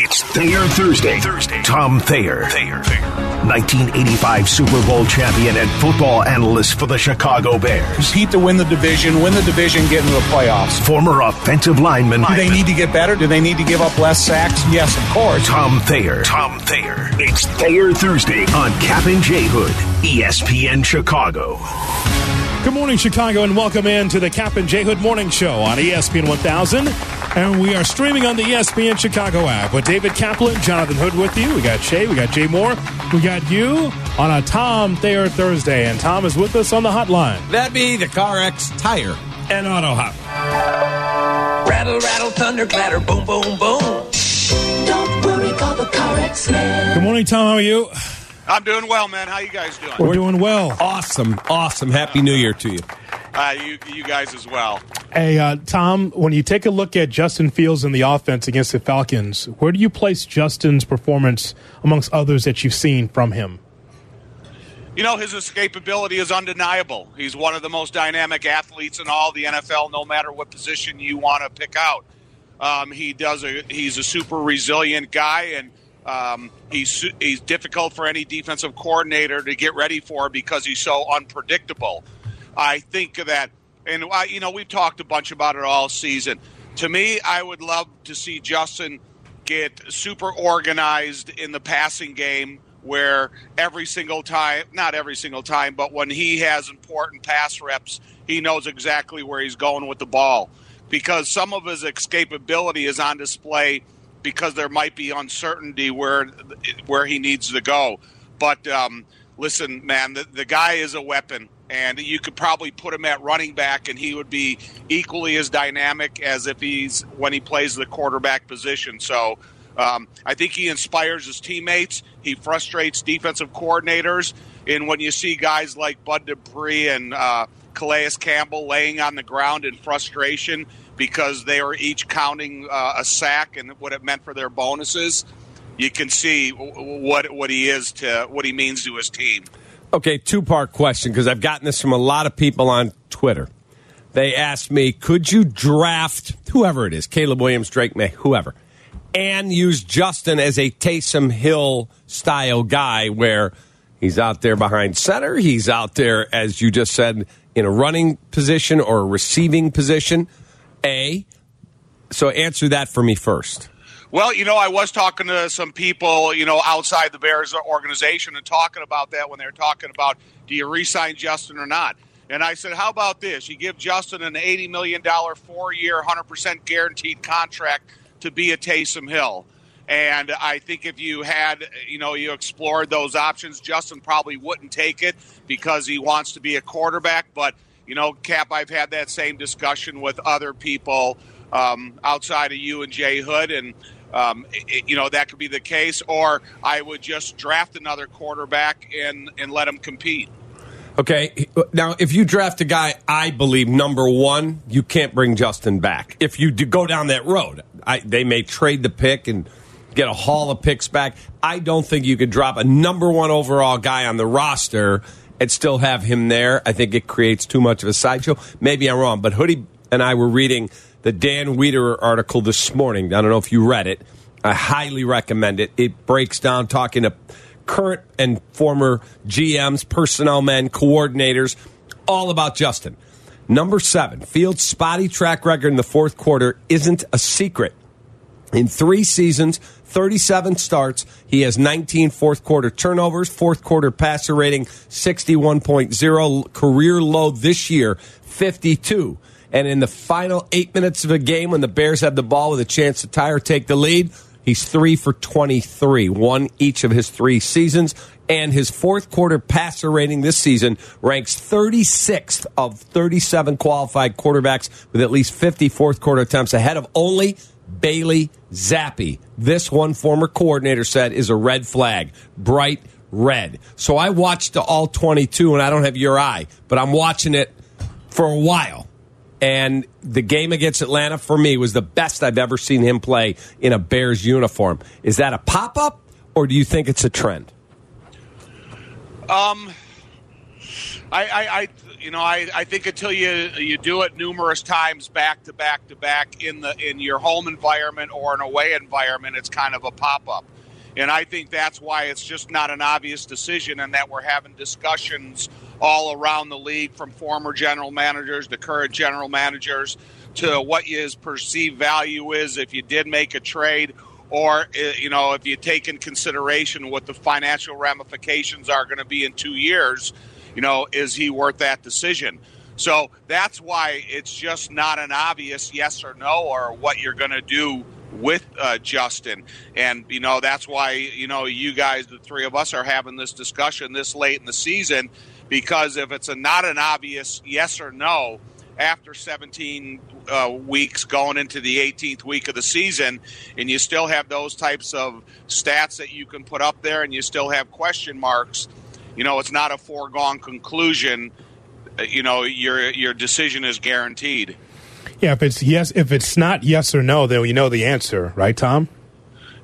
It's Thayer Thursday. Thursday. Tom Thayer. Thayer. Thayer. 1985 Super Bowl champion and football analyst for the Chicago Bears. Compete to win the division, win the division, get into the playoffs. Former offensive lineman. Do they need to get better? Do they need to give up less sacks? Yes, of course. Tom Thayer. Tom Thayer. It's Thayer Thursday on Kap and J Hood, ESPN Chicago. Good morning, Chicago, and welcome in to the Kap and J Hood Morning Show on ESPN 1000. And we are streaming on the ESPN Chicago app with David Kaplan, Jonathan Hood with you. We got Shay, we got Jay Moore, we got you on a Tom Thayer Thursday. And Tom is with us on the hotline. That'd be the CarX Tire and Auto Hop. Rattle, rattle, thunder, clatter, boom, boom, boom. Don't worry, call the CarX man. Good morning, Tom. How are you? I'm doing well, man. How you guys doing? We're doing well. Awesome, awesome. Happy New Year to you. Uh, you, you guys as well. Hey, uh, Tom, when you take a look at Justin Fields in the offense against the Falcons, where do you place Justin's performance amongst others that you've seen from him? You know, his escapability is undeniable. He's one of the most dynamic athletes in all the NFL, no matter what position you want to pick out. Um, he does a, he's a super resilient guy, and um, he's he's difficult for any defensive coordinator to get ready for because he's so unpredictable. I think that, and I, you know, we've talked a bunch about it all season. To me, I would love to see Justin get super organized in the passing game where every single time, not every single time, but when he has important pass reps, he knows exactly where he's going with the ball. Because some of his escapability is on display because there might be uncertainty where where he needs to go. But um, listen, man, the, the guy is a weapon, and you could probably put him at running back, and he would be equally as dynamic as if he's when he plays the quarterback position. So. Um, I think he inspires his teammates. He frustrates defensive coordinators. And when you see guys like Bud Dupree and uh, Calais Campbell laying on the ground in frustration because they were each counting uh, a sack and what it meant for their bonuses, you can see what what he is to what he means to his team. Okay, two part question because I've gotten this from a lot of people on Twitter. They asked me, could you draft whoever it is, Caleb Williams, Drake Maye, whoever, and use Justin as a Taysom Hill style guy where he's out there behind center, he's out there, as you just said, in a running position or a receiving position? A. So answer that for me first. Well, you know, I was talking to some people, you know, outside the Bears organization and talking about that when they were talking about do you re sign Justin or not? And I said, how about this? You give Justin an $80 million, four year, 100% guaranteed contract to be a Taysom Hill. And I think if you had, you know, you explored those options, Justin probably wouldn't take it because he wants to be a quarterback. But, you know, Cap, I've had that same discussion with other people um, outside of you and Jay Hood. And, um, it, you know, that could be the case. Or I would just draft another quarterback and, and let him compete. Okay. Now, if you draft a guy, I believe number one, you can't bring Justin back. If you do go down that road, I, they may trade the pick and get a haul of picks back. I don't think you could drop a number one overall guy on the roster and still have him there. I think it creates too much of a sideshow. Maybe I'm wrong, but Hoodie and I were reading the Dan Wiederer article this morning. I don't know if you read it. I highly recommend it. It breaks down talking to current and former GMs, personnel men, coordinators, all about Justin. Number seven, Fields' spotty track record in the fourth quarter isn't a secret. In three seasons, 37 starts, he has 19 fourth quarter turnovers, fourth quarter passer rating 61.0, career low this year 52. And in the final eight minutes of a game, when the Bears have the ball with a chance to tie or take the lead, He's three for 23, one each of his three seasons. And his fourth quarter passer rating this season ranks 36th of 37 qualified quarterbacks with at least 50 fourth quarter attempts, ahead of only Bailey Zappe. This one former coordinator said is a red flag, bright red. So I watched the all 22, and I don't have your eye, but I'm watching it for a while. And the game against Atlanta for me was the best I've ever seen him play in a Bears uniform. Is that a pop up, or do you think it's a trend? Um, I, I, I you know, I, I think until you you do it numerous times back to back to back in the in your home environment or an away environment, it's kind of a pop up. And I think that's why it's just not an obvious decision, and that we're having discussions all around the league from former general managers to current general managers to what his perceived value is if you did make a trade or uh, you know if you take in consideration what the financial ramifications are going to be in two years you know is he worth that decision so that's why it's just not an obvious yes or no or what you're going to do with uh, Justin. And, you know, that's why, you know, you guys, the three of us, are having this discussion this late in the season because if it's a not an obvious yes or no after 17 uh, weeks going into the 18th week of the season, and you still have those types of stats that you can put up there and you still have question marks, you know, it's not a foregone conclusion. Uh, You know, your your decision is guaranteed. Yeah, if it's yes, if it's not yes or no, then you know the answer, right, Tom?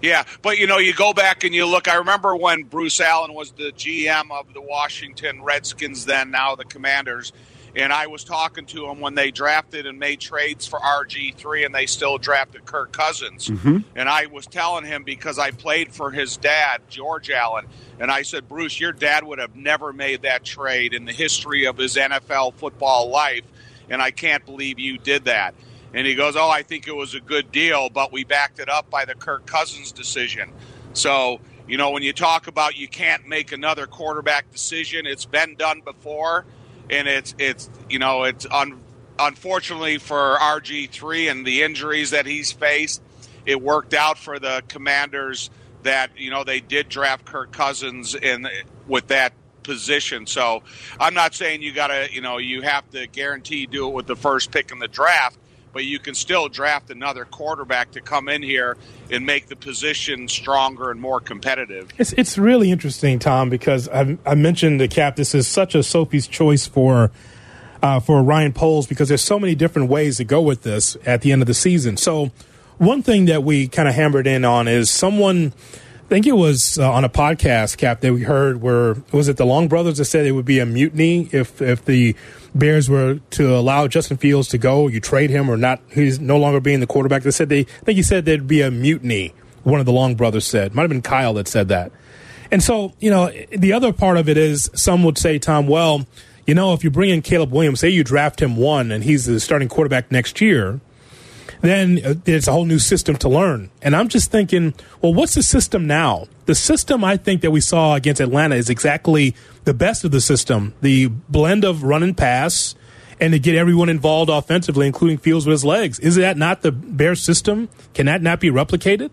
Yeah, but you know, you go back and you look. I remember when Bruce Allen was the GM of the Washington Redskins, then now the Commanders, and I was talking to him when they drafted and made trades for RG three, and they still drafted Kirk Cousins. Mm-hmm. And I was telling him because I played for his dad, George Allen, and I said, Bruce, your dad would have never made that trade in the history of his NFL football life, and I can't believe you did that. And he goes, Oh, I think it was a good deal, but we backed it up by the Kirk Cousins decision. So, you know, when you talk about you can't make another quarterback decision, it's been done before. And it's, it's you know, it's un- unfortunately for RG3 and the injuries that he's faced, it worked out for the commanders that, you know, they did draft Kirk Cousins in with that position. So I'm not saying you got to, you know, you have to guarantee do it with the first pick in the draft, but you can still draft another quarterback to come in here and make the position stronger and more competitive. It's it's really interesting, Tom, because I, I mentioned the cap. This is such a Sophie's choice for uh, for Ryan Poles because there's so many different ways to go with this at the end of the season. So one thing that we kind of hammered in on is someone. I think it was uh, on a podcast, Cap, that we heard where was it the Long Brothers that said it would be a mutiny if if the Bears were to allow Justin Fields to go, you trade him or not. He's no longer being the quarterback. They said they. I think he said there'd be a mutiny. One of the Long Brothers said. Might have been Kyle that said that. And so, you know, the other part of it is some would say, Tom, well, you know, if you bring in Caleb Williams, say you draft him one and he's the starting quarterback next year, then uh, there's a whole new system to learn. And I'm just thinking, well, what's the system now? The system I think that we saw against Atlanta is exactly the best of the system the blend of run and pass and to get everyone involved offensively, including Fields with his legs. Is that not the Bears system? Can that not be replicated?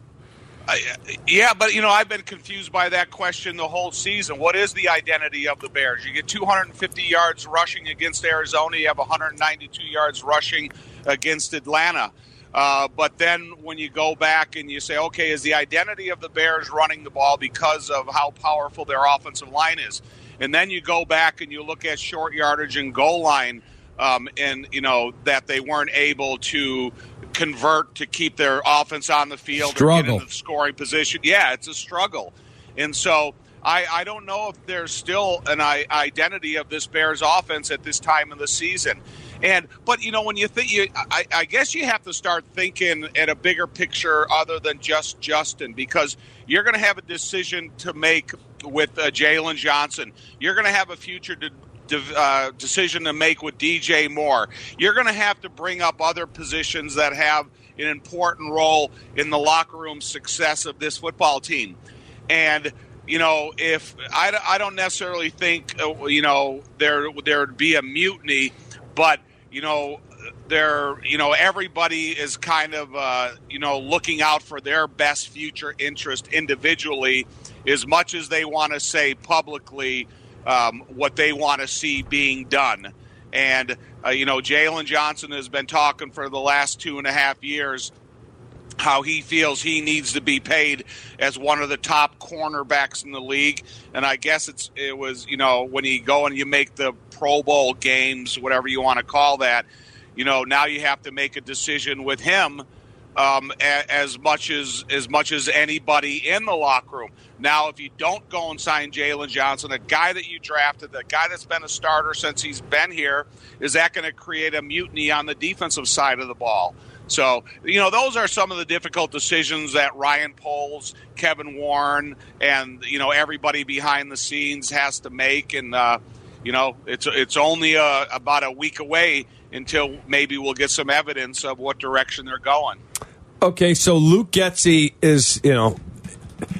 Yeah, but you know, I've been confused by that question the whole season. What is the identity of the Bears? You get 250 yards rushing against Arizona, you have 192 yards rushing against Atlanta. Uh, but then when you go back and you say, okay, is the identity of the Bears running the ball because of how powerful their offensive line is? And then you go back and you look at short yardage and goal line, um, and you know that they weren't able to convert to keep their offense on the field or Struggle. get into the scoring position. Yeah, it's a struggle, and so I, I don't know if there's still an I- identity of this Bears offense at this time of the season. And but you know when you think you, I, I guess you have to start thinking at a bigger picture other than just Justin because you're going to have a decision to make with uh, Jaylon Johnson. You're going to have a future to uh, decision to make with DJ Moore. You're going to have to bring up other positions that have an important role in the locker room success of this football team. And you know, if I, I don't necessarily think uh, you know there there would be a mutiny, but you know there you know everybody is kind of uh, you know looking out for their best future interest individually as much as they want to say publicly um, what they want to see being done. And uh, you know, Jaylon Johnson has been talking for the last two and a half years how he feels he needs to be paid as one of the top cornerbacks in the league. And I guess it's it was you know when you go and you make the Pro Bowl games, whatever you want to call that, you know now you have to make a decision with him um, a, as much as as much as anybody in the locker room. Now, if you don't go and sign Jaylon Johnson, a guy that you drafted, the guy that's been a starter since he's been here, is that going to create a mutiny on the defensive side of the ball? So, you know, those are some of the difficult decisions that Ryan Poles, Kevin Warren, and you know everybody behind the scenes has to make. And uh, you know, it's it's only uh, about a week away until maybe we'll get some evidence of what direction they're going. Okay, so Luke Getsy is, you know,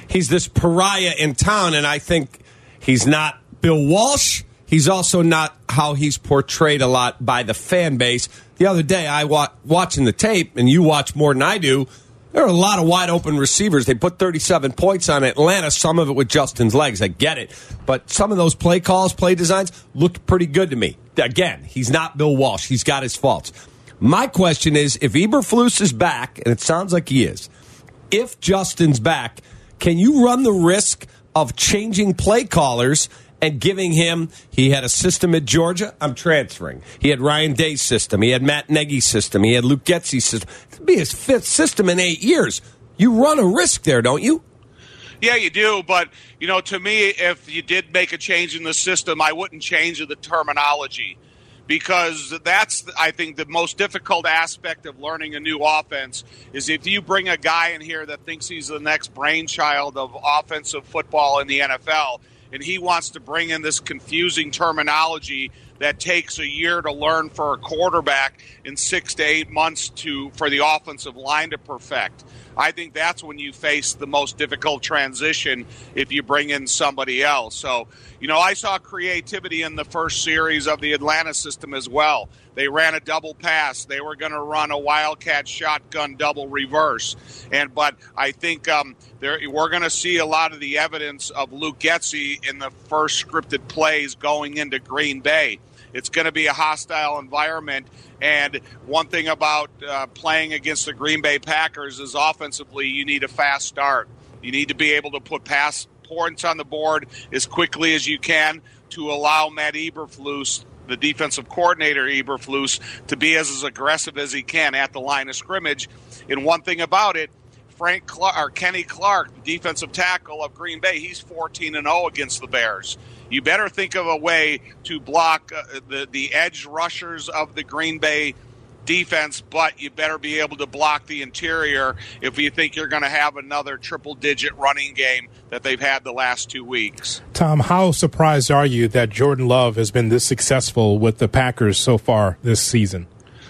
he's this pariah in town, and I think he's not Bill Walsh. He's also not how he's portrayed a lot by the fan base. The other day, I wa- watching the tape, and you watch more than I do. There are a lot of wide open receivers. They put 37 points on Atlanta, some of it with Justin's legs. I get it. But some of those play calls, play designs looked pretty good to me. Again, he's not Bill Walsh. He's got his faults. My question is if Eberflus is back, and it sounds like he is, if Justin's back, can you run the risk of changing play callers and giving him? He had a system at Georgia. I'm transferring. He had Ryan Day's system. He had Matt Nagy's system. He had Luke Getsy's system. It'd be his fifth system in eight years. You run a risk there, don't you? Yeah, you do. But, you know, to me, if you did make a change in the system, I wouldn't change the terminology because that's, I think, the most difficult aspect of learning a new offense is if you bring a guy in here that thinks he's the next brainchild of offensive football in the NFL and he wants to bring in this confusing terminology that takes a year to learn for a quarterback in six to eight months to for the offensive line to perfect. I think that's when you face the most difficult transition if you bring in somebody else. So, you know, I saw creativity in the first series of the Atlanta system as well. They ran a double pass. They were going to run a wildcat shotgun double reverse. And but I think um, there, we're going to see a lot of the evidence of Luke Getsy in the first scripted plays going into Green Bay. It's going to be a hostile environment. And one thing about uh, playing against the Green Bay Packers is offensively, you need a fast start. You need to be able to put pass points on the board as quickly as you can to allow Matt Eberflus, the defensive coordinator Eberflus, to be as, as aggressive as he can at the line of scrimmage. And one thing about it, Frank Clark, or Kenny Clark, defensive tackle of Green Bay, he's 14 and 0 against the Bears. You better think of a way to block uh, the the edge rushers of the Green Bay defense, but you better be able to block the interior if you think you're going to have another triple digit running game that they've had the last two weeks. Tom, how surprised are you that Jordan Love has been this successful with the Packers so far this season?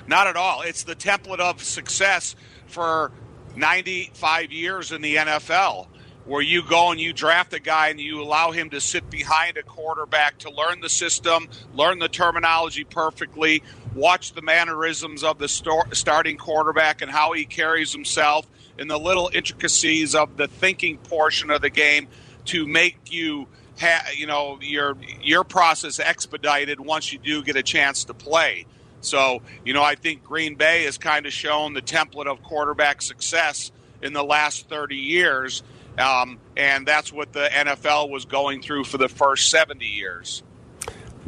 Not at all. It's the template of success for 95 years in the NFL where you go and you draft a guy and you allow him to sit behind a quarterback to learn the system, learn the terminology perfectly, watch the mannerisms of the starting quarterback and how he carries himself, and the little intricacies of the thinking portion of the game to make you. Ha- you know your your process expedited once you do get a chance to play. So you know I think Green Bay has kind of shown the template of quarterback success in the last 30 years um, and that's what the NFL was going through for the first 70 years.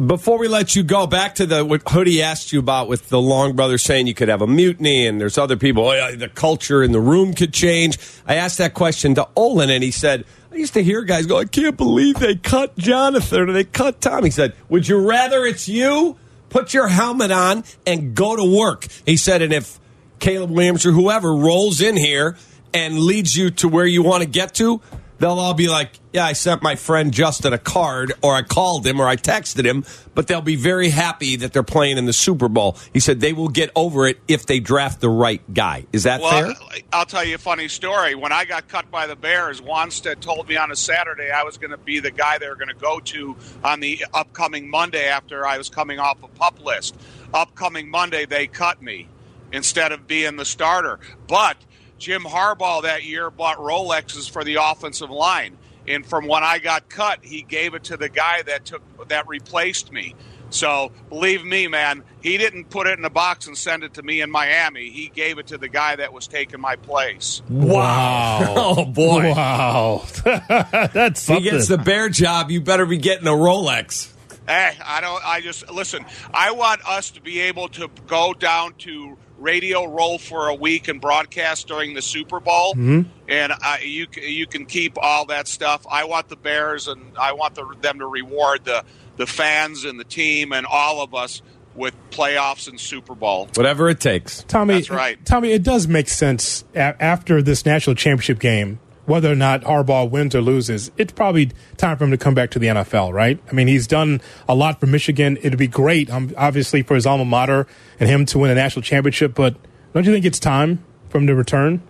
Before we let you go, back to the what Hoodie asked you about with the Long brothers saying you could have a mutiny and there's other people, oh, the culture in the room could change. I asked that question to Olin and he said, I used to hear guys go, I can't believe they cut Jonathan or they cut Tom. He said, Would you rather it's you? Put your helmet on and go to work. He said, and if Caleb Williams or whoever rolls in here and leads you to where you want to get to, they'll all be like, yeah, I sent my friend Justin a card, or I called him, or I texted him, but they'll be very happy that they're playing in the Super Bowl. He said they will get over it if they draft the right guy. Is that well, fair? I'll tell you a funny story. When I got cut by the Bears, Wannstedt told me on a Saturday I was going to be the guy they were going to go to on the upcoming Monday after I was coming off a pup list. Upcoming Monday, they cut me instead of being the starter. But – Jim Harbaugh that year bought Rolexes for the offensive line. And from when I got cut, he gave it to the guy that took that replaced me. So believe me, man, he didn't put it in a box and send it to me in Miami. He gave it to the guy that was taking my place. Wow! oh boy! Wow! That's something. He gets the bear job. You better be getting a Rolex. Hey, I don't. I just listen. I want us to be able to go down to radio row for a week and broadcast during the Super Bowl, Mm-hmm. and I, you you can keep all that stuff. I want the Bears, and I want the, them to reward the the fans and the team and all of us with playoffs and Super Bowl. Whatever it takes. Tommy, That's right. Tommy, it does make sense after this national championship game, whether or not Harbaugh wins or loses. It's probably time for him to come back to the NFL, right? I mean, he's done a lot for Michigan. It'd be great, um, obviously, for his alma mater and him to win a national championship. But don't you think it's time for him to return?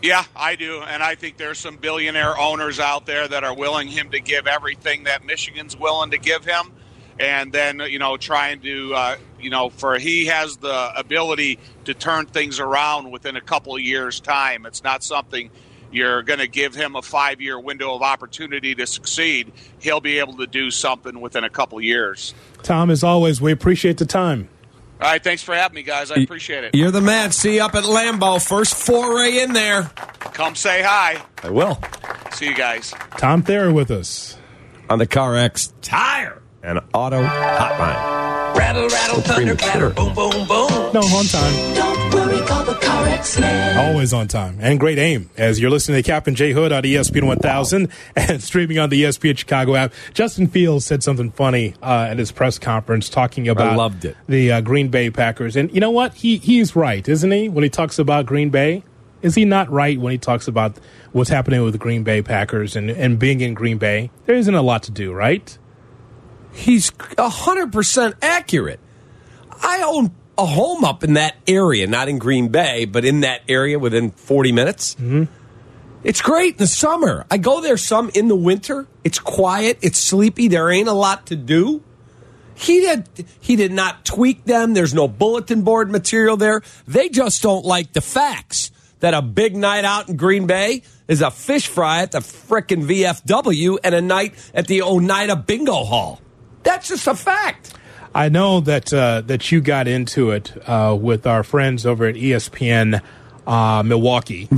Yeah, I do, and I think there's some billionaire owners out there that are willing him to give everything that Michigan's willing to give him, and then you know trying to uh, you know for he has the ability to turn things around within a couple of years' time. It's not something you're going to give him a five year window of opportunity to succeed. He'll be able to do something within a couple years. Tom, as always, we appreciate the time. All right, thanks for having me, guys. I appreciate it. You're the man. See you up at Lambeau. First foray in there. Come say hi. I will. See you guys. Tom Thayer with us. On the CarX Tire and Auto Hotline. Rattle, rattle, thunder, clatter, boom, boom, boom. No, on time. Don't worry, call the CarX man. Always on time and great aim. As you're listening to Captain Jay Hood on ESPN 1000 and streaming on the ESPN Chicago app, Justin Fields said something funny uh, at his press conference talking about loved it. the uh, Green Bay Packers. And you know what? He he's right, isn't he? When he talks about Green Bay, is he not right when he talks about what's happening with the Green Bay Packers and and being in Green Bay? There isn't a lot to do, right? He's 100% accurate. I own a home up in that area, not in Green Bay, but in that area within 40 minutes. Mm-hmm. It's great in the summer. I go there some in the winter. It's quiet, it's sleepy, there ain't a lot to do. He did he did not tweak them. There's no bulletin board material there. They just don't like the facts that a big night out in Green Bay is a fish fry at the frickin' VFW and a night at the Oneida Bingo Hall. That's just a fact. I know that uh, that you got into it uh, with our friends over at ESPN uh, Milwaukee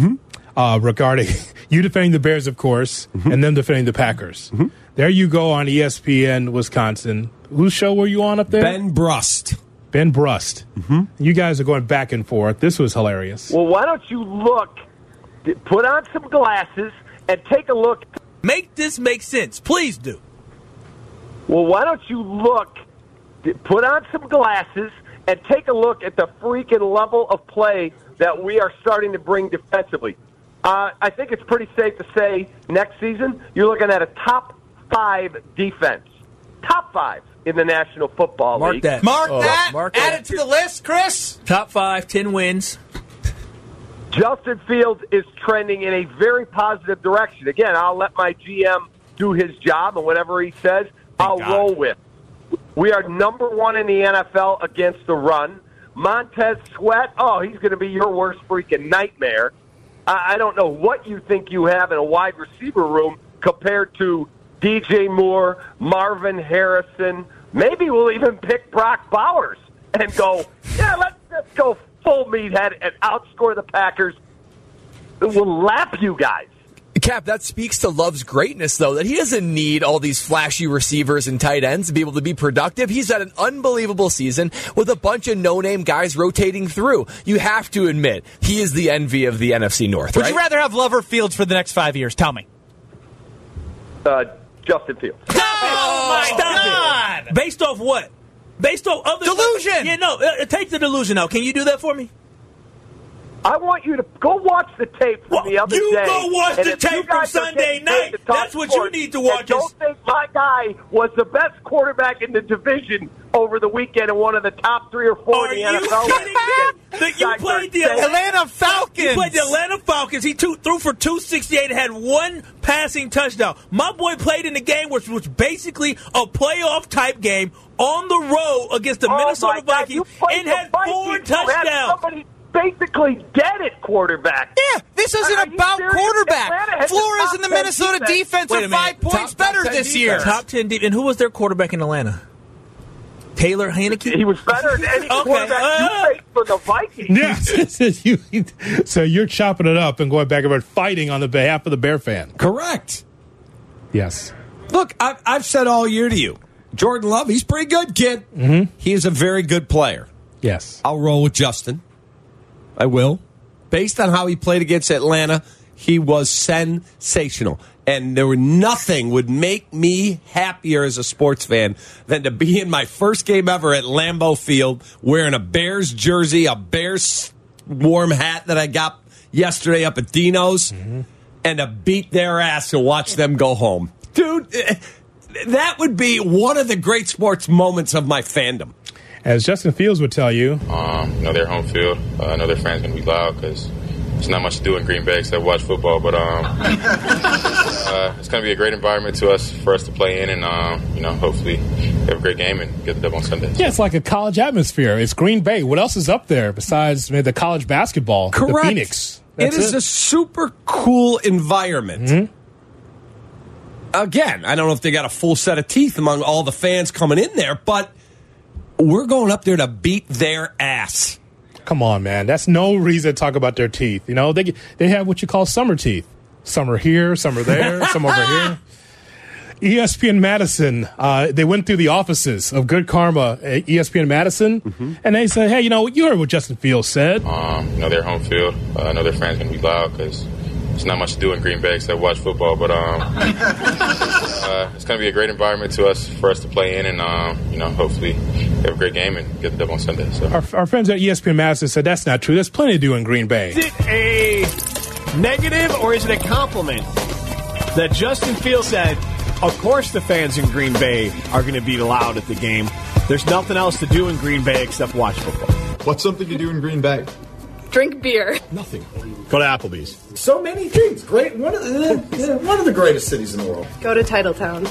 uh, regarding you defending the Bears, of course, and them defending the Packers. There you go on ESPN Wisconsin. Whose show were you on up there? Ben Brust. Ben Brust. You guys are going back and forth. This was hilarious. Well, why don't you look, put on some glasses, and take a look? Make this make sense. Please do. Well, why don't you look, put on some glasses, and take a look at the freaking level of play that we are starting to bring defensively? Uh, I think it's pretty safe to say next season you're looking at a top five defense, top five in the National Football league. Mark League. that. Mark Oh, that. Mark Add that. it to the list, Chris. Top five, ten wins. Justin Fields is trending in a very positive direction. Again, I'll let my GM do his job, and whatever he says, I'll God. roll with. We are number one in the NFL against the run. Montez Sweat, oh, he's going to be your worst freaking nightmare. I, I don't know what you think you have in a wide receiver room compared to DJ Moore, Marvin Harrison. Maybe we'll even pick Brock Bowers and go, yeah, let's, let's go full meathead and outscore the Packers. We'll lap you guys. Cap, that speaks to Love's greatness, though, that he doesn't need all these flashy receivers and tight ends to be able to be productive. He's had an unbelievable season with a bunch of no name guys rotating through. You have to admit, he is the envy of the NFC North, Would right? you rather have Lover Fields for the next five years? Tell me. Uh, Justin Fields. Oh, my Stop it. Based off what? Based off other Delusion. Yeah, no. Uh, take the delusion out. Can you do that for me? I want you to go watch the tape from Well, the other you day. go watch and the tape from Sunday night. That's what you need to and watch Don't think my guy was the best quarterback in the division over the weekend and one of the top three or four Are in the you NFL. kidding me? You played the saying- Atlanta Falcons. He played the Atlanta Falcons. He two, threw for 268 and had one passing touchdown. My boy played in the game, which was basically a playoff type game on the road against the Oh, Minnesota my God, Vikings and had four Vikings. You had touchdowns. Somebody basically dead at quarterback. Yeah, this isn't you about quarterback. Atlanta the Flores top and the Minnesota defense. defense are five points Top- better top 10 this year. Top 10 deep. And who was their quarterback in Atlanta? Taylor Heinicke? He was better than any Okay, quarterback uh, you faced for the Vikings. Yes. You- so you're chopping it up and going back and forth, fighting on the behalf of the Bear fan. Correct. Yes. Look, I've, I've said all year to you, Jordan Love, he's pretty good, kid. Mm-hmm. He is a very good player. Yes. I'll roll with Justin. I will. Based on how he played against Atlanta, he was sensational. And there were nothing would make me happier as a sports fan than to be in my first game ever at Lambeau Field wearing a Bears jersey, a Bears warm hat that I got yesterday up at Dino's, and to beat their ass and watch them go home. Dude, eh, that would be one of the great sports moments of my fandom. As Justin Fields would tell you, Um, you know, their home field. Uh, I know their fans going to be loud because there's not much to do in Green Bay except watch football. But um, uh, it's going to be a great environment to us for us to play in, and um, you know, hopefully have a great game and get the dub on Sunday. yeah, it's like a college atmosphere. It's Green Bay. What else is up there besides maybe the college basketball? Correct. The Phoenix. it That's is a super cool environment. Again, I don't know if they got a full set of teeth among all the fans coming in there, but we're going up there to beat their ass. Come on, man. That's no reason to talk about their teeth. You know, they they have what you call summer teeth. Some are here, some are there, some over here. ESPN Madison, uh, they went through the offices of Good Karma at ESPN Madison, and they said, hey, you know, you heard what Justin Fields said. Um, you know, their home field. Uh, I know their fans going to be loud because there's not much to do in Green Bay except watch football. But um, uh, it's going to be a great environment to us for us to play in, and um, you know, hopefully have a great game and get the dub on Sunday. So. Our, our friends at ESPN Madison said that's not true. There's plenty to do in Green Bay. Is it a negative or is it a compliment that Justin Fields said, of course the fans in Green Bay are going to be loud at the game. There's nothing else to do in Green Bay except watch football. What's something to do in Green Bay? Drink beer. Nothing. Go to Applebee's. So many things. Great. One of the one of the greatest cities in the world. Go to Titletown.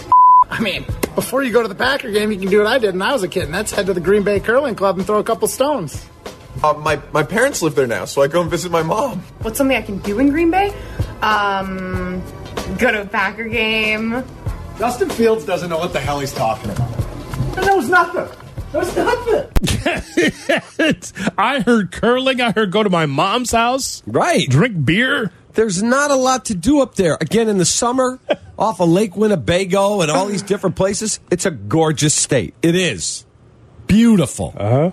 I mean, before you go to the Packer game, you can do what I did when I was a kid, and that's head to the Green Bay Curling Club and throw a couple stones. Uh, my my parents live there now, so I go and visit my mom. What's something I can do in Green Bay? Um, go to a Packer game. Justin Fields doesn't know what the hell he's talking about. He knows nothing. Knows nothing. I heard curling. I heard go to my mom's house. Right. Drink beer. There's not a lot to do up there. Again, in the summer, off of Lake Winnebago and all these different places, it's a gorgeous state. It is. Beautiful. Uh huh.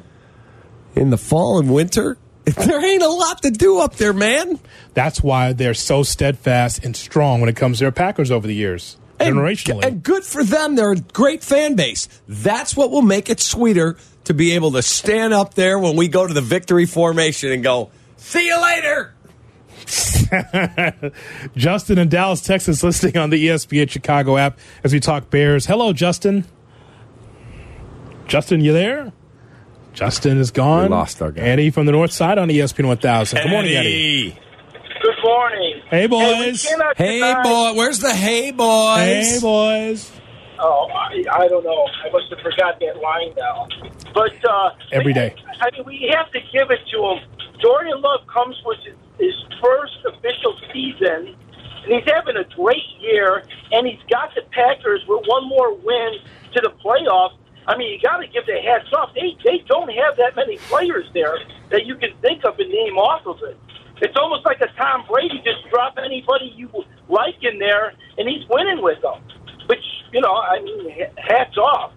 In the fall and winter, there ain't a lot to do up there, man. That's why they're so steadfast and strong when it comes to their Packers over the years, generationally. And good for them. They're a great fan base. That's what will make it sweeter to be able to stand up there when we go to the victory formation and go, see you later. Justin in Dallas, Texas, listening on the ESPN Chicago app as we talk Bears. Hello, Justin. Justin, you there? Justin is gone. We lost our guy. Eddie from the north side on ESPN 1000. Good morning, Eddie. Good morning. Hey, boys. we cannot Hey, deny- boy. Where's the hey, boys? Hey, boys. Oh, I, I don't know. I must have forgot that line now. But uh, Every day. I mean, we have to give it to him. Jordan Love comes with his, his first official season, and he's having a great year. And he's got the Packers with one more win to the playoffs. I mean, you got to give the hats off. They they don't have that many players there that you can think of and name off of it. It's almost like a Tom Brady. Just drop anybody you like in there, and he's winning with them. Which you know, I mean, hats off.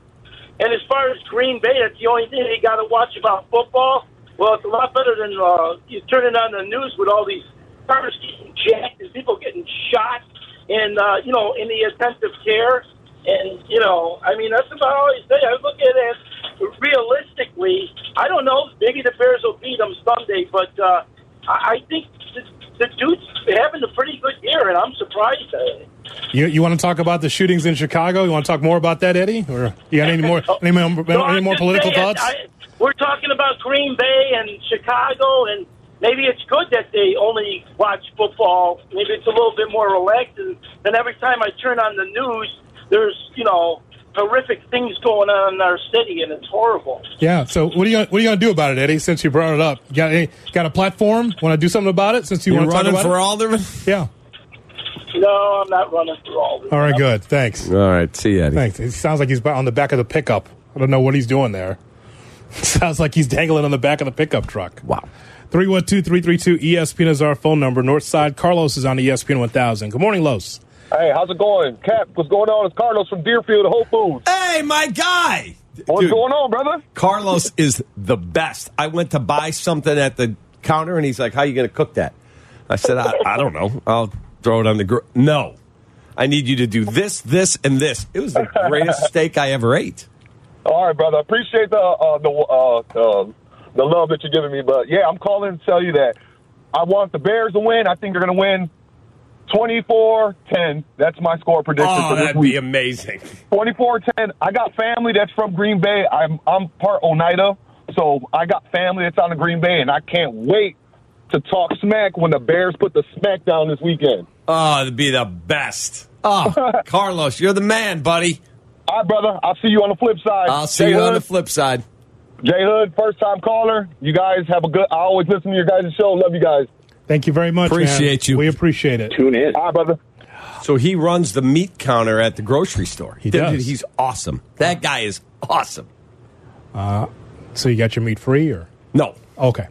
And as far as Green Bay, that's the only thing they got to watch about football. Well, it's a lot better than uh, you turning on the news with all these cars getting jacked and people getting shot, and uh, you know, in the intensive care. And you know, I mean, that's about all I say. I look at it realistically. I don't know. Maybe the Bears will beat them Sunday, but uh, I I think the, the dude's having a pretty good year, and I'm surprised at it. You, you want to talk about the shootings in Chicago? You want to talk more about that, Eddie? Or you got any more oh, any more, No, any more political saying, thoughts? I, we're talking about Green Bay and Chicago, and maybe it's good that they only watch football. Maybe it's a little bit more relaxed. And every time I turn on the news, there's you know horrific things going on in our city, and it's horrible. Yeah. So what are you what are you going to do about it, Eddie? Since you brought it up, you got any, got a platform? Want to do something about it? Since you You're want to talk running about for it? alderman? Yeah. No, I'm not running through all this. All right. Good. Thanks. All right. See you, Eddie. Thanks. It sounds like he's on the back of the pickup. I don't know what he's doing there. sounds like he's dangling on the back of the pickup truck. Wow. 312 332 ESPN is our phone number. Northside Carlos is on ESPN 1000. Good morning, Los. Hey, how's it going? Cap, what's going on? It's Carlos from Deerfield Whole Foods. Hey, my guy. What's Dude. going on, brother? Carlos is the best. I went to buy something at the counter, and he's like, "How you going to cook that?" I said, I, "I don't know. I'll throw it on the grill." No, I need you to do this, this, and this. It was the greatest steak I ever ate. All right, brother. I appreciate the uh, the uh, uh, the love that you're giving me, but yeah, I'm calling to tell you that I want the Bears to win. I think they're going to win 24-10. That's my score prediction Oh, for this that'd week. be amazing. 24-10. I got family that's from Green Bay. I'm I'm part Oneida, so I got family that's on the Green Bay, and I can't wait to talk smack when the Bears put the smack down this weekend. Oh, it'd be the best. Oh, Carlos, you're the man, buddy. All right, brother. I'll see you on the flip side. I'll see Jay you on the flip side. Jay Hood, first time caller. You guys have a good. I always listen to your guys' show. Love you guys. Thank you very much. man. Appreciate you. We appreciate it. Tune in. All right, brother. So he runs the meat counter at the grocery store. He Dude, does. He's awesome. That guy is awesome. Uh, so you got your meat free or no? Okay.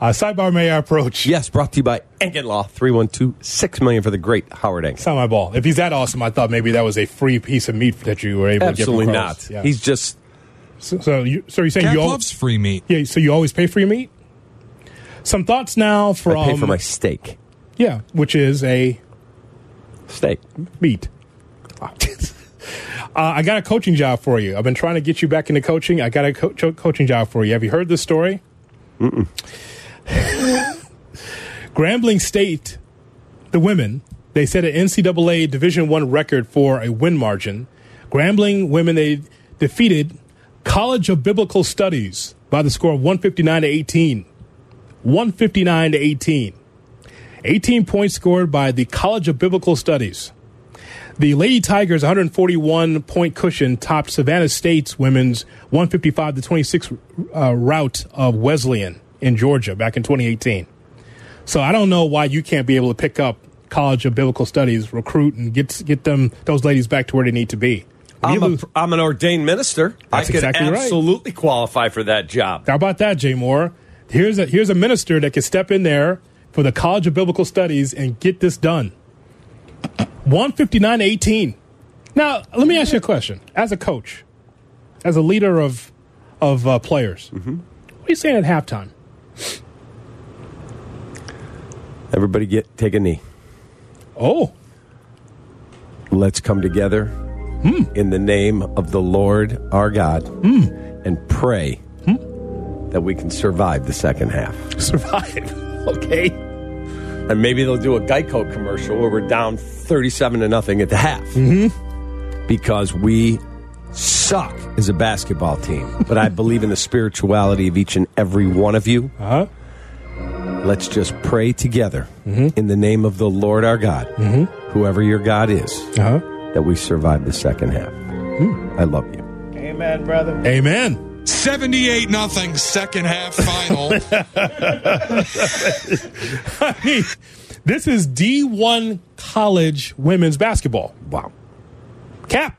Uh, sidebar may I approach? Yes, brought to you by Ankin Law, 312 6 million for the great Howard Ankin. It's not my ball. If he's that awesome, I thought maybe that was a free piece of meat that you were able Absolutely to get. from not. Yeah. He's just. So, so, you, so you're saying Cap you al- loves free meat. Yeah. So you always pay for your meat. Some thoughts now from I pay for my steak. yeah, which is a steak meat. uh, I got a coaching job for you. I've been trying to get you back into coaching. I got a co- co- coaching job for you. Have you heard this story? Mm-mm. Grambling State, the women, they set an NCAA Division One record for a win margin. Grambling women, they defeated College of Biblical Studies by the score of 159 to 18. 159 to 18. 18 points scored by the College of Biblical Studies. The Lady Tigers 141 point cushion topped Savannah State's women's 155 to 26 uh, rout of Wesleyan in Georgia back in 2018. So I don't know why you can't be able to pick up College of Biblical Studies, recruit, and get get them those ladies back to where they need to be. I'm, a, I'm an ordained minister. That's I could exactly right. absolutely qualify for that job. How about that, Jay Moore? Here's a here's a minister that can step in there for the College of Biblical Studies and get this done. 159 18. Now, let me ask you a question. As a coach, as a leader of of uh, players, Mm-hmm. what are you saying at halftime? Everybody get take a knee. Oh. Let's come together Hmm. in the name of the Lord our God and pray that we can survive the second half. Survive. Okay. And maybe they'll do a Geico commercial where we're down 37 to nothing at the half. Mm-hmm. Because we suck as a basketball team. But I believe in the spirituality of each and every one of you. Uh-huh. Let's just pray together Mm-hmm. in the name of the Lord our God, whoever your God is, Uh-huh. that we survive the second half. I love you. Amen, brother. Amen. 78 nothing second half final. I mean, this is D1 college women's basketball. Wow. Cap.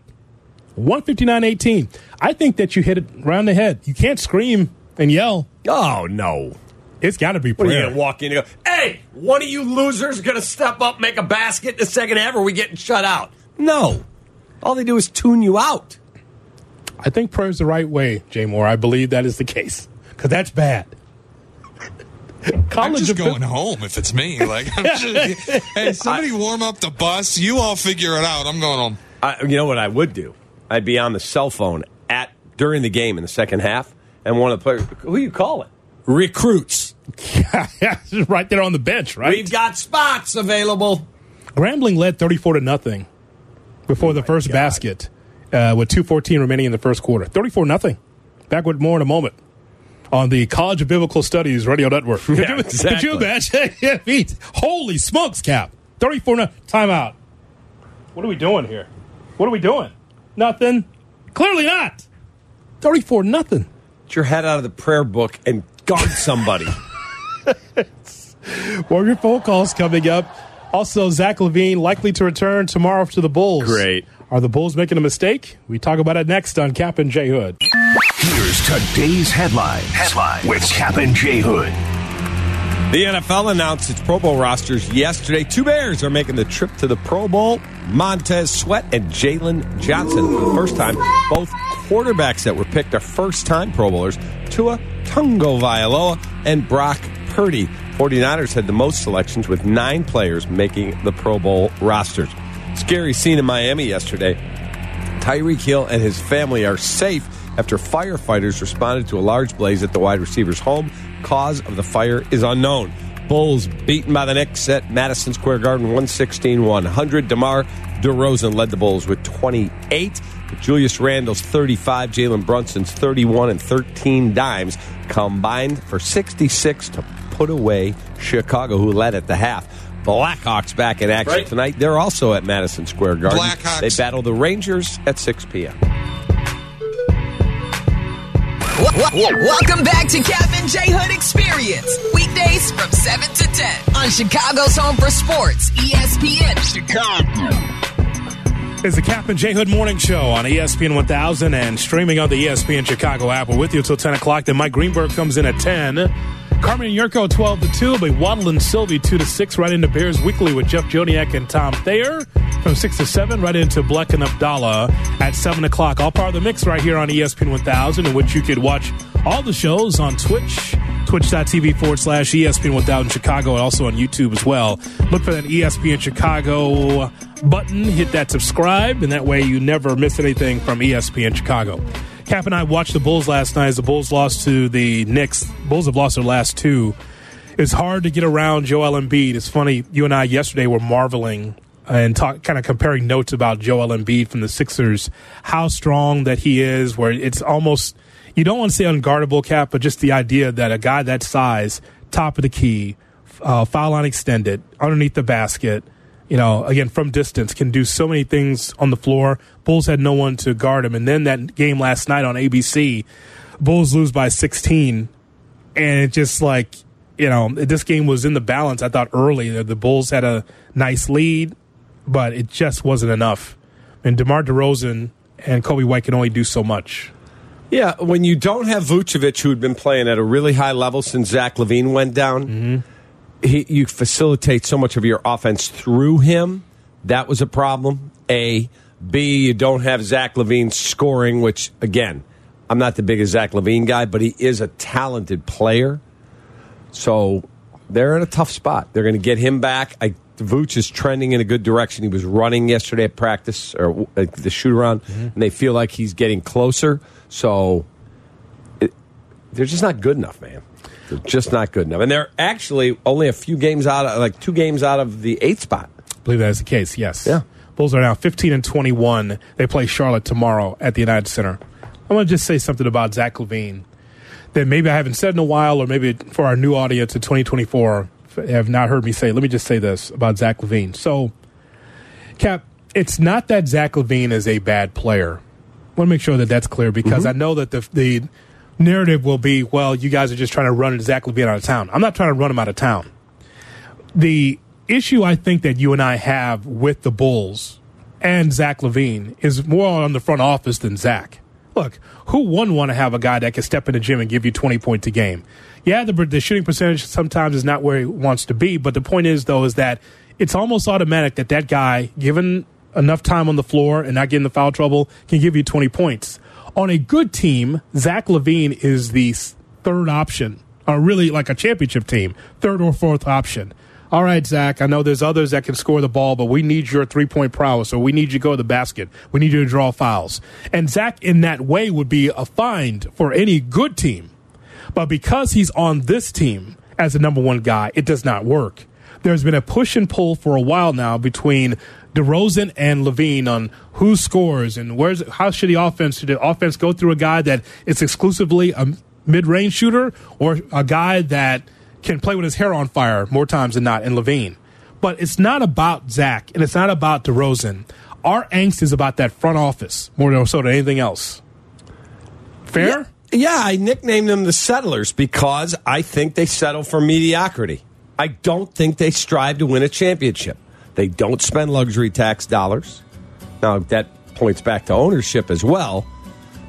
159-18. I think that you hit it around the head. You can't scream and yell. Oh, no. It's got to be What are you going to walk in and go, hey, one of you losers going to step up, make a basket in the second half, or are we getting shut out? No. All they do is tune you out. I think prayer is the right way, Jay Moore. I believe that is the case because that's bad. I'm just of- going home if it's me. Like, I'm just, hey, somebody warm up the bus. You all figure it out. I'm going home. I, you know what I would do? I'd be on the cell phone at during the game in the second half, and one of the players, who you call it? Recruits. yeah, right there on the bench, right? We've got spots available. Grambling led 34 to nothing before the oh first basket uh, with 2.14 remaining in the first quarter. 34 nothing. Back with more in a moment on the College of Biblical Studies radio network. Could Yeah, you, exactly. could you imagine? Yeah, Holy smokes, Cap. 34 no Timeout. What are we doing here? What are we doing? Nothing. Clearly not. 34 nothing. Get your head out of the prayer book and guard somebody. More of your phone calls coming up. Also, Zach LaVine likely to return tomorrow to the Bulls. Great. Are the Bulls making a mistake? We talk about it next on Kap and J Hood. Here's today's headline. Headline with Kap and J Hood. The NFL announced its Pro Bowl rosters yesterday. Two Bears are making the trip to the Pro Bowl. Montez Sweat and Jaylon Johnson for the first time. Both quarterbacks that were picked are first time Pro Bowlers. Tua Tagovailoa and Brock Purdy. 49ers had the most selections with nine players making the Pro Bowl rosters. Scary scene in Miami yesterday. Tyreek Hill and his family are safe after firefighters responded to a large blaze at the wide receiver's home. Cause of the fire is unknown. Bulls beaten by the Knicks at Madison Square Garden 116 100. DeMar DeRozan led the Bulls with 28. Julius Randle's 35, Jalen Brunson's 31 and 13 dimes combined for 66 to put away Chicago, who led at the half. Blackhawks back in action Right. tonight. They're also at Madison Square Garden. Blackhawks. They battle the Rangers at 6 p.m. Welcome back to Captain and J Hood Experience. Weekdays from 7 to 10 on Chicago's Home for Sports, ESPN Chicago. It's the Captain and J Hood Morning Show on ESPN 1000 and streaming on the ESPN Chicago app. We're with you until 10 o'clock. Then Mike Greenberg comes in at 10. Carmen and Jurko 12 to 2. It'll be Waddle and Silvy 2 to 6. Right into Bears Weekly with Jeff Joniak and Tom Thayer. From 6 to 7, right into Bleck and Abdallah at 7 o'clock. All part of the mix right here on ESPN 1000, in which you could watch all the shows on Twitch, twitch.tv forward slash ESPN 1000 Chicago, and also on YouTube as well. Look for that ESPN Chicago button, hit that subscribe, and that way you never miss anything from ESPN Chicago. Kap and I watched the Bulls last night as the Bulls lost to the Knicks. Bulls have lost their last two. It's hard to get around Joel Embiid. It's funny, you and I yesterday were marveling and talk, kind of comparing notes about Joel Embiid from the Sixers, how strong that he is, where it's almost, you don't want to say unguardable, Kap, but just the idea that a guy that size, top of the key, uh, foul line extended, underneath the basket, you know, again, from distance, can do so many things on the floor. Bulls had no one to guard him. And then that game last night on ABC, Bulls lose by 16. And it just like, you know, this game was in the balance. I thought early the Bulls had a nice lead, but it just wasn't enough. And DeMar DeRozan and Coby White can only do so much. Yeah, when you don't have Vucevic, who had been playing at a really high level since Zach LaVine went down, mm-hmm. He, you facilitate so much of your offense through him. That was a problem. A. B. You don't have Zach LaVine scoring, which, again, I'm not the biggest Zach LaVine guy, but he is a talented player. So they're in a tough spot. They're going to get him back. I, Vooch is trending in a good direction. He was running yesterday at practice or uh, the shoot around, and they feel like he's getting closer. So it, they're just not good enough, man. They're just not good enough. And they're actually only a few games out, of, like two games out of the eighth spot. I believe that is the case, yes. Yeah. Bulls are now 15 and 21. They play Charlotte tomorrow at the United Center. I want to just say something about Zach LaVine that maybe I haven't said in a while, or maybe for our new audience in 2024 have not heard me say. Let me just say this about Zach LaVine. So, Kap, it's not that Zach LaVine is a bad player. I want to make sure that that's clear because mm-hmm. I know that the the narrative will be, well, you guys are just trying to run Zach LaVine out of town. I'm not trying to run him out of town. The issue I think that you and I have with the Bulls and Zach LaVine is more on the front office than Zach. Look, who wouldn't want to have a guy that can step in the gym and give you 20 points a game? Yeah, the, the shooting percentage sometimes is not where he wants to be, but the point is, though, is that it's almost automatic that that guy, given enough time on the floor and not getting the foul trouble, can give you 20 points. On a good team, Zach LaVine is the third option, or really like a championship team, third or fourth option. All right, Zach, I know there's others that can score the ball, but we need your three point prowess, or we need you to go to the basket. We need you to draw fouls. And Zach, in that way, would be a find for any good team. But because he's on this team as the number one guy, it does not work. There's been a push and pull for a while now between DeRozan and LaVine on who scores and where's how should the offense should the offense go through a guy that is exclusively a mid-range shooter or a guy that can play with his hair on fire more times than not in LaVine. But it's not about Zach and it's not about DeRozan. Our angst is about that front office more so than anything else. Fair? Yeah, I nicknamed them the settlers because I think they settle for mediocrity. I don't think they strive to win a championship. They don't spend luxury tax dollars. Now, that points back to ownership as well,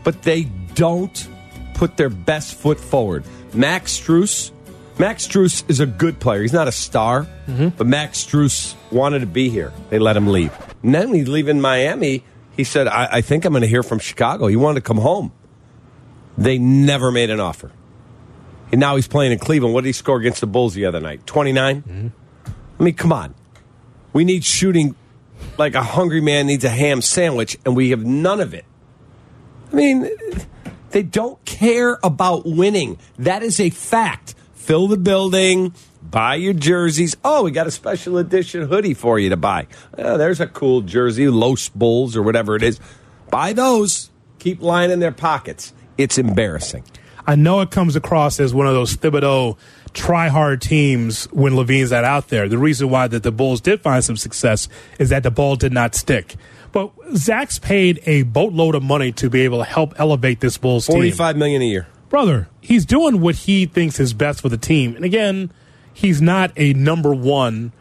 but they don't put their best foot forward. Max Strus, Max Strus is a good player. He's not a star, mm-hmm. but Max Strus wanted to be here. They let him leave. And then he's leaving Miami, he said, I, I think I'm going to hear from Chicago. He wanted to come home. They never made an offer. And now he's playing in Cleveland. What did he score against the Bulls the other night? 29? Mm-hmm. I mean, come on. We need shooting like a hungry man needs a ham sandwich, and we have none of it. I mean, they don't care about winning. That is a fact. Fill the building, buy your jerseys. Oh, we got a special edition hoodie for you to buy. Oh, there's a cool jersey, Los Bulls or whatever it is. Buy those. Keep lining their pockets. It's embarrassing. I know it comes across as one of those Thibodeau try hard teams when LaVine's not out there. The reason why that the Bulls did find some success is that the ball did not stick. But Zach's paid a boatload of money to be able to help elevate this Bulls team. Forty-five million a year. Brother, he's doing what he thinks is best for the team. And again, he's not a number one.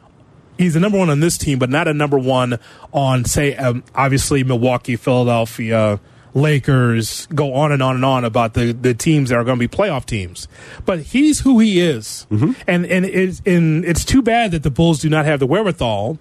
He's a number one on this team, but not a number one on, say, um, obviously Milwaukee, Philadelphia, Lakers, go on and on and on about the, the teams that are going to be playoff teams. But he's who he is. Mm-hmm. And, and, it's, and it's too bad that the Bulls do not have the wherewithal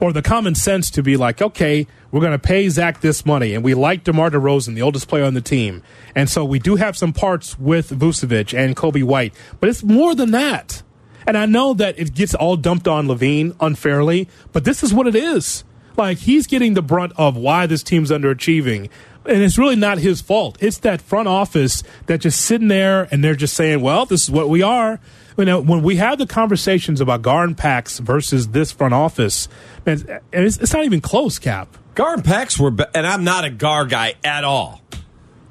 or the common sense to be like, okay, we're going to pay Zach this money, and we like DeMar DeRozan, the oldest player on the team, and so we do have some parts with Vucevic and Coby White, but it's more than that. And I know that it gets all dumped on LaVine unfairly, but this is what it is. Like he's getting the brunt of why this team's underachieving. And it's really not his fault. It's that front office that just sitting there and they're just saying, "Well, this is what we are." You know, when we have the conversations about Garn Packs versus this front office, man, it's, it's not even close. Kap. Gar Pax were, be- and I'm not a Gar guy at all,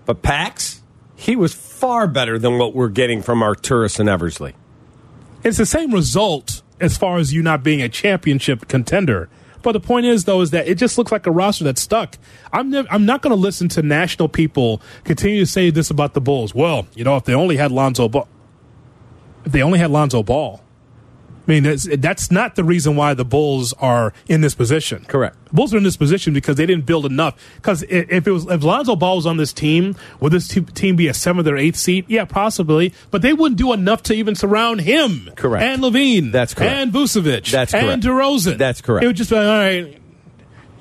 but Pax, he was far better than what we're getting from Arturas and Eversley. It's the same result as far as you not being a championship contender. But the point is, though, is that it just looks like a roster that's stuck. I'm nev- I'm not going to listen to national people continue to say this about the Bulls. Well, you know, if they only had Lonzo Ball, if they only had Lonzo Ball, I mean, that's, that's not the reason why the Bulls are in this position. Correct. The Bulls are in this position because they didn't build enough. Because if it was if Lonzo Ball was on this team, would this team be a seventh or eighth seed? Yeah, possibly. But they wouldn't do enough to even surround him. Correct. And LaVine. That's correct. And Vucevic. That's correct. And. DeRozan. That's correct. It would just be like, all right,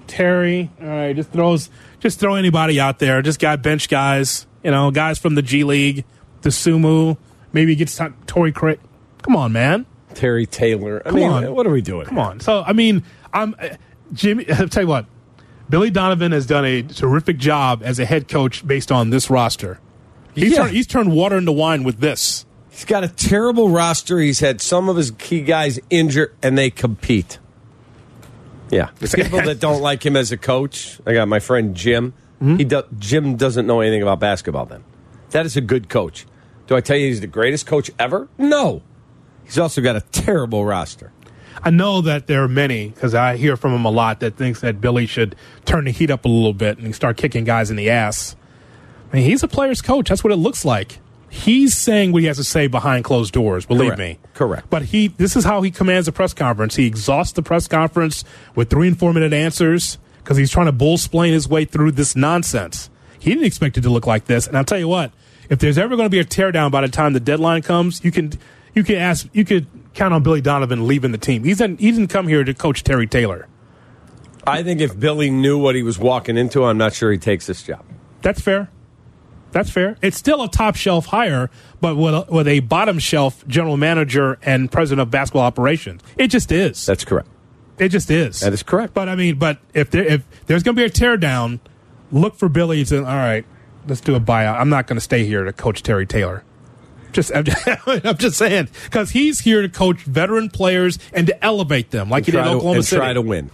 Terry. All right, just throws just throw anybody out there. Just got bench guys. You know, guys from the G League, the Sumu. Maybe he gets Torrey Craig. Come on, man. Terry Taylor. I Come mean, on. what are we doing? Come on. So I mean, I'm uh, Jimmy. I'll tell you what, Billy Donovan has done a terrific job as a head coach based on this roster. He's, Yeah. turned, he's turned water into wine with this. He's got a terrible roster. He's had some of his key guys injured, and they compete. Yeah, the people that don't like him as a coach. I got my friend Jim. He do, Jim doesn't know anything about basketball. Then that is a good coach. Do I tell you he's the greatest coach ever? No. He's also got a terrible roster. I know that there are many because I hear from him a lot that thinks that Billy should turn the heat up a little bit and start kicking guys in the ass. I mean, he's a player's coach. That's what it looks like. He's saying what he has to say behind closed doors. Believe Correct. me. Correct. But he, this is how he commands a press conference. He exhausts the press conference with three and four minute answers because he's trying to bull splain his way through this nonsense. He didn't expect it to look like this. And I'll tell you what, if there's ever going to be a teardown by the time the deadline comes, you can, you could ask, you could count on Billy Donovan leaving the team. He's in, he didn't come here to coach Terry Taylor. I think if Billy knew what he was walking into, I'm not sure he takes this job. That's fair. That's fair. It's still a top shelf hire, but with a, with a bottom shelf general manager and president of basketball operations. It just is. That's correct. It just is. That is correct. But I mean, but if there if there's going to be a teardown, look for Billy And all right. Let's do a buyout. I'm not going to stay here to coach Terry Taylor. Just I'm just, I'm just saying because he's here to coach veteran players and to elevate them, like And he did in to- Oklahoma and City. try to win.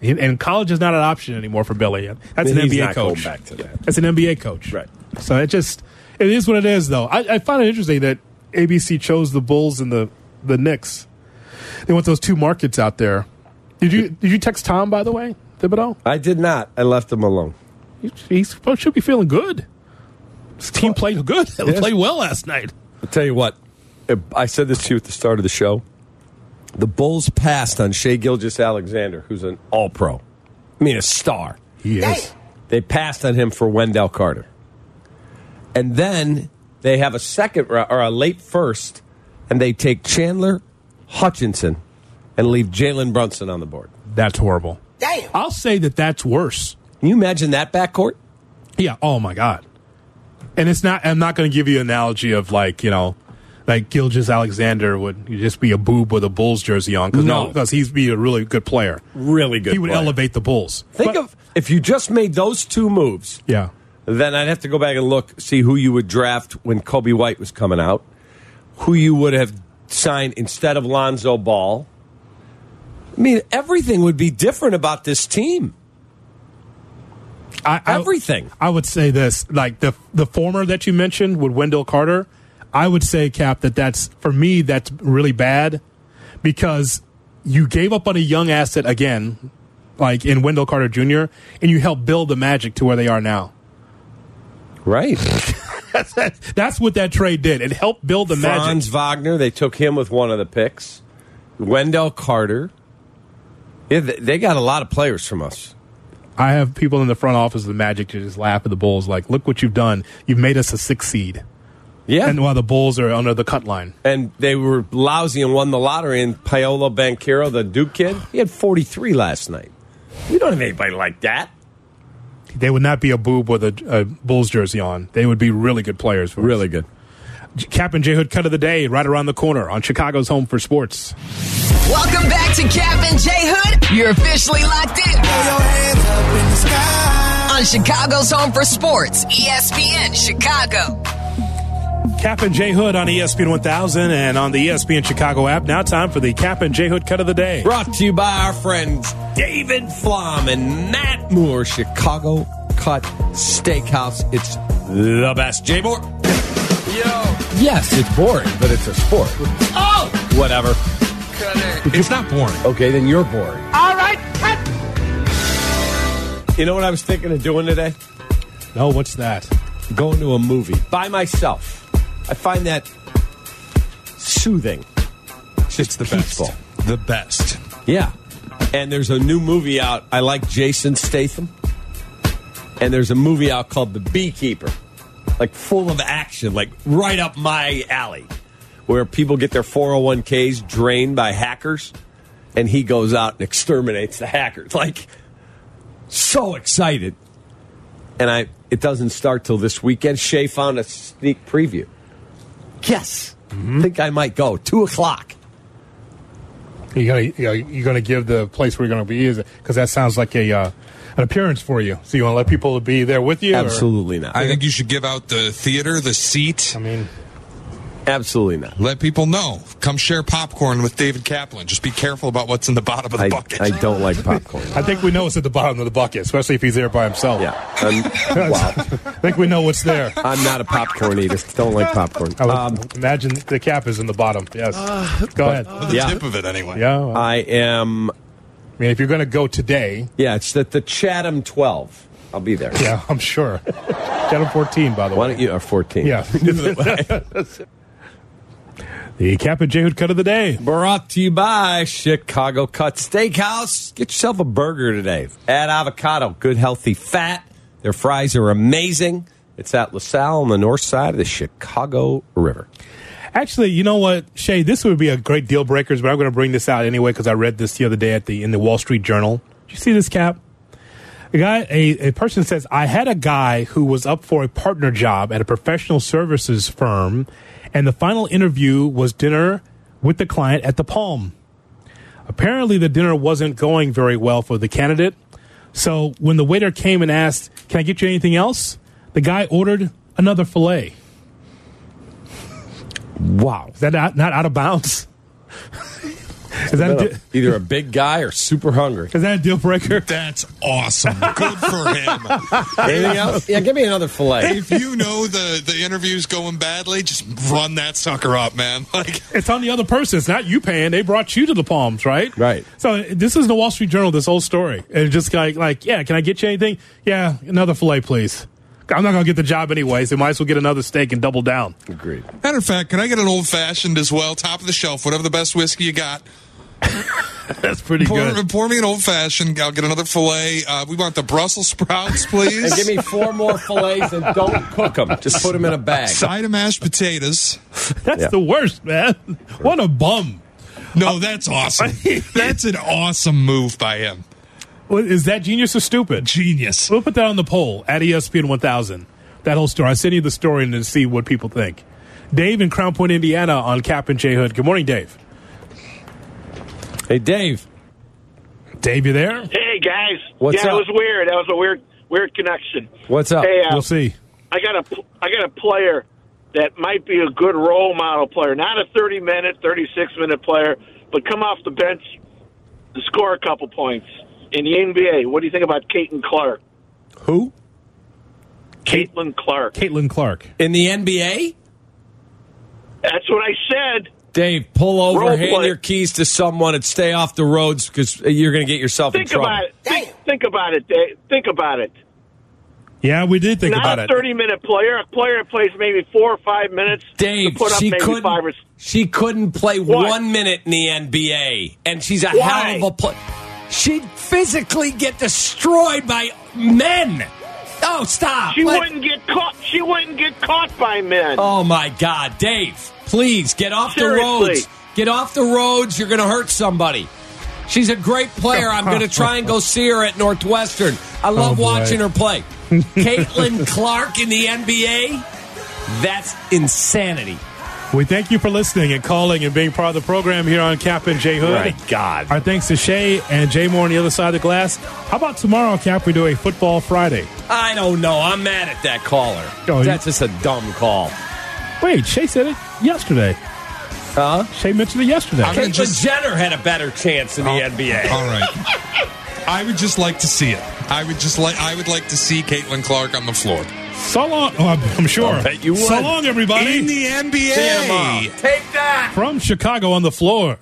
And- college is not an option anymore for Billy. That's an NBA coach. back to that. That's an NBA coach. Right. So it just it is what it is, though. I, I find it interesting that ABC chose the Bulls and the the Knicks. They want those two markets out there. Did you did you text Tom by the way, Thibodeau? I did not. I left him alone. He, he should be feeling good. His team played good. They played well last night. I'll tell you what. I said this to you at the start of the show. The Bulls passed on Shai Gilgeous-Alexander, who's an All Pro. I mean, a star. He is. They passed on him for Wendell Carter. And then they have a second or a late first, and they take Chandler Hutchinson and leave Jalen Brunson on the board. That's horrible. Damn. I'll say that that's worse. Can you imagine that backcourt? Yeah. Oh my God. And it's not. I'm not going to give you an analogy of like you know like Gilgeous-Alexander would just be a boob with a Bulls jersey on because No. because he's be a really good player. Really good. He would player. elevate the Bulls. Think of if you just made those two moves. Yeah. Then I'd have to go back and look, see who you would draft when Kobe White was coming out, who you would have signed instead of Lonzo Ball. I mean, everything would be different about this team. I, I- Everything. I would say this, like the the former that you mentioned with Wendell Carter. I would say, Kap, that that's for me that's really bad because you gave up on a young asset again, like in Wendell Carter Jr., and you helped build the Magic to where they are now. Right. that's, that's what that trade did. It helped build the Magic. Franz Wagner, they took him with one of the picks. Wendell Carter. Yeah, they got a lot of players from us. I have people in the front office of the Magic to just laugh at the Bulls, like, "Look what you've done! You've made us a six seed." Yeah. and while the Bulls are under the cut line. And they were lousy and won the lottery. And Paolo Banchero, the Duke kid, he had 43 last night. We don't have anybody like that. They would not be a boob with a, a Bulls jersey on. They would be really good players. For really good. Kap and J Hood cut of the day right around the corner on Chicago's Home for Sports. Welcome back to Kap and J Hood. You're officially locked in. On Chicago's Home for Sports, ESPN Chicago. Kap and J Hood on ESPN 1000 and on the ESPN Chicago app. Now time for the Kap and J Hood cut of the day. Brought to you by our friends David Flom and Matt Moore, Chicago Cut Steakhouse. It's the best. Jay Moore. Yo. Yes, it's boring, but it's a sport. Oh! Whatever. cut It's not boring. Okay, then you're boring. All right, cut. You know what I was thinking of doing today? No, what's that? Going to a movie by myself. I find that soothing. It's the peaceful. best. The best. Yeah. And there's a new movie out. I like Jason Statham. And there's a movie out called The Beekeeper. Like full of action, like right up my alley. Where people get their 401ks drained by hackers and he goes out and exterminates the hackers. Like so excited. And I it doesn't start till this weekend. Shay found a sneak preview. Yes. think I might go. Two o'clock. You gonna you you gonna give the place where you're gonna be is because that sounds like a uh, an appearance for you. So you want to let people be there with you? or- Absolutely not. I think you should give out the theater, the seat. I mean, Absolutely not. Let people know. Come share popcorn with David Kaplan. Just be careful about what's in the bottom of the I, bucket. I don't like popcorn. I think we know it's at the bottom of the bucket, especially if he's there by himself. Yeah. Um, wow. I think we know what's there. I'm not a popcorn eater. Don't like popcorn. I would Um, imagine the cap is in the bottom. Yes. Go ahead. the Yeah. tip of it, anyway. Yeah. well, I am. I mean, if you're going to go today, Yeah, it's at the Chatham 12. I'll be there. yeah, I'm sure. Chatham 14, by the Why way. Why don't you? Or 14. Yeah. the Kap and J Hood cut of the day. Brought to you by Chicago Cut Steakhouse. Get yourself a burger today. Add avocado, good healthy fat. Their fries are amazing. It's at LaSalle on the north side of the Chicago River. Actually, you know what, Shay? This would be a great deal breakers, but I'm going to bring this out anyway because I read this the other day at the in the Wall Street Journal. Did you see this, Cap? A guy, a, a person says, I had a guy who was up for a partner job at a professional services firm, and the final interview was dinner with the client at the Palm. Apparently, the dinner wasn't going very well for the candidate. So when the waiter came and asked, "Can I get you anything else?" the guy ordered another fillet. Wow. Is that not, not out of bounds? is that a, Either a big guy or super hungry. is that a deal breaker? That's awesome. Good for him. Anything else? Yeah, give me another fillet. if you know the, the interview's going badly, just run that sucker up, man. Like It's on the other person. It's not you paying. They brought you to the Palms, right? Right. So this is the Wall Street Journal. This whole story, and just like, like, yeah, can I get you anything? Yeah, another fillet, please. I'm not gonna get the job anyways. They might as well get another steak and double down. Agreed. Matter of fact, can I get an old fashioned as well? Top of the shelf, whatever the best whiskey you got. That's pretty Pour, good. pour me an old fashioned. I'll get another fillet. Uh, we want the Brussels sprouts, please. And give me four more fillets and don't cook them. Just put them in a bag. side of mashed potatoes. That's Yeah. the worst, man. What a bum. No, that's awesome. that's an awesome move by him. What, is that genius or stupid? Genius. We'll put that on the poll at ESPN 1000. That whole story. I'll send you the story and then see what people think. Dave in Crown Point, Indiana, on Kap and J Hood. Good morning, Dave. Hey, Dave. Dave, you there? Hey guys, What's yeah, up? it was weird. That was a weird, weird connection. What's up? Hey, uh, We'll see. I got a, I got a player that might be a good role model player, not a thirty minute, thirty six minute player, but come off the bench to score a couple points in the NBA. What do you think about Caitlin Clark? Who? Caitlin Clark. Caitlin Clark. In the NBA? That's what I said. Dave, pull over, Role hand play. your keys to someone, and stay off the roads because you're going to get yourself Think in trouble. about it. Think, think about it, Dave. Think about it. Yeah, we did think not about it. Not a it. thirty minute player, a player that plays maybe four or five minutes Dave, to put up she maybe couldn't. five or She couldn't play What? one minute in the NBA, and she's a Why? hell of a player. She'd physically get destroyed by men. Oh, stop! She Let- wouldn't get caught. She wouldn't get caught by men. Oh my God, Dave! Please get off the Seriously. roads. Get off the roads. You're going to hurt somebody. She's a great player. I'm going to try and go see her at Northwestern. I love Oh, watching her play. Caitlin Clark in the NBA. That's insanity. We thank you for listening and calling and being part of the program here on Kap and J Hood. My God. Our thanks to Shay and Jay Moore on the other side of the glass. How about tomorrow, Kap? We do a football Friday. I don't know. I'm mad at that caller. Oh, you- That's just a dumb call. Wait, Shay said it yesterday. Huh? Shay mentioned it yesterday. I'm Caitlyn just- Jenner had a better chance in the oh, NBA. All right. I would just like to see it. I would just like. I would like to see Caitlin Clark on the floor So long. Oh, I'm, I'm sure. I'll bet you So long, everybody. in the NBA. See. Take that. From Chicago on the floor.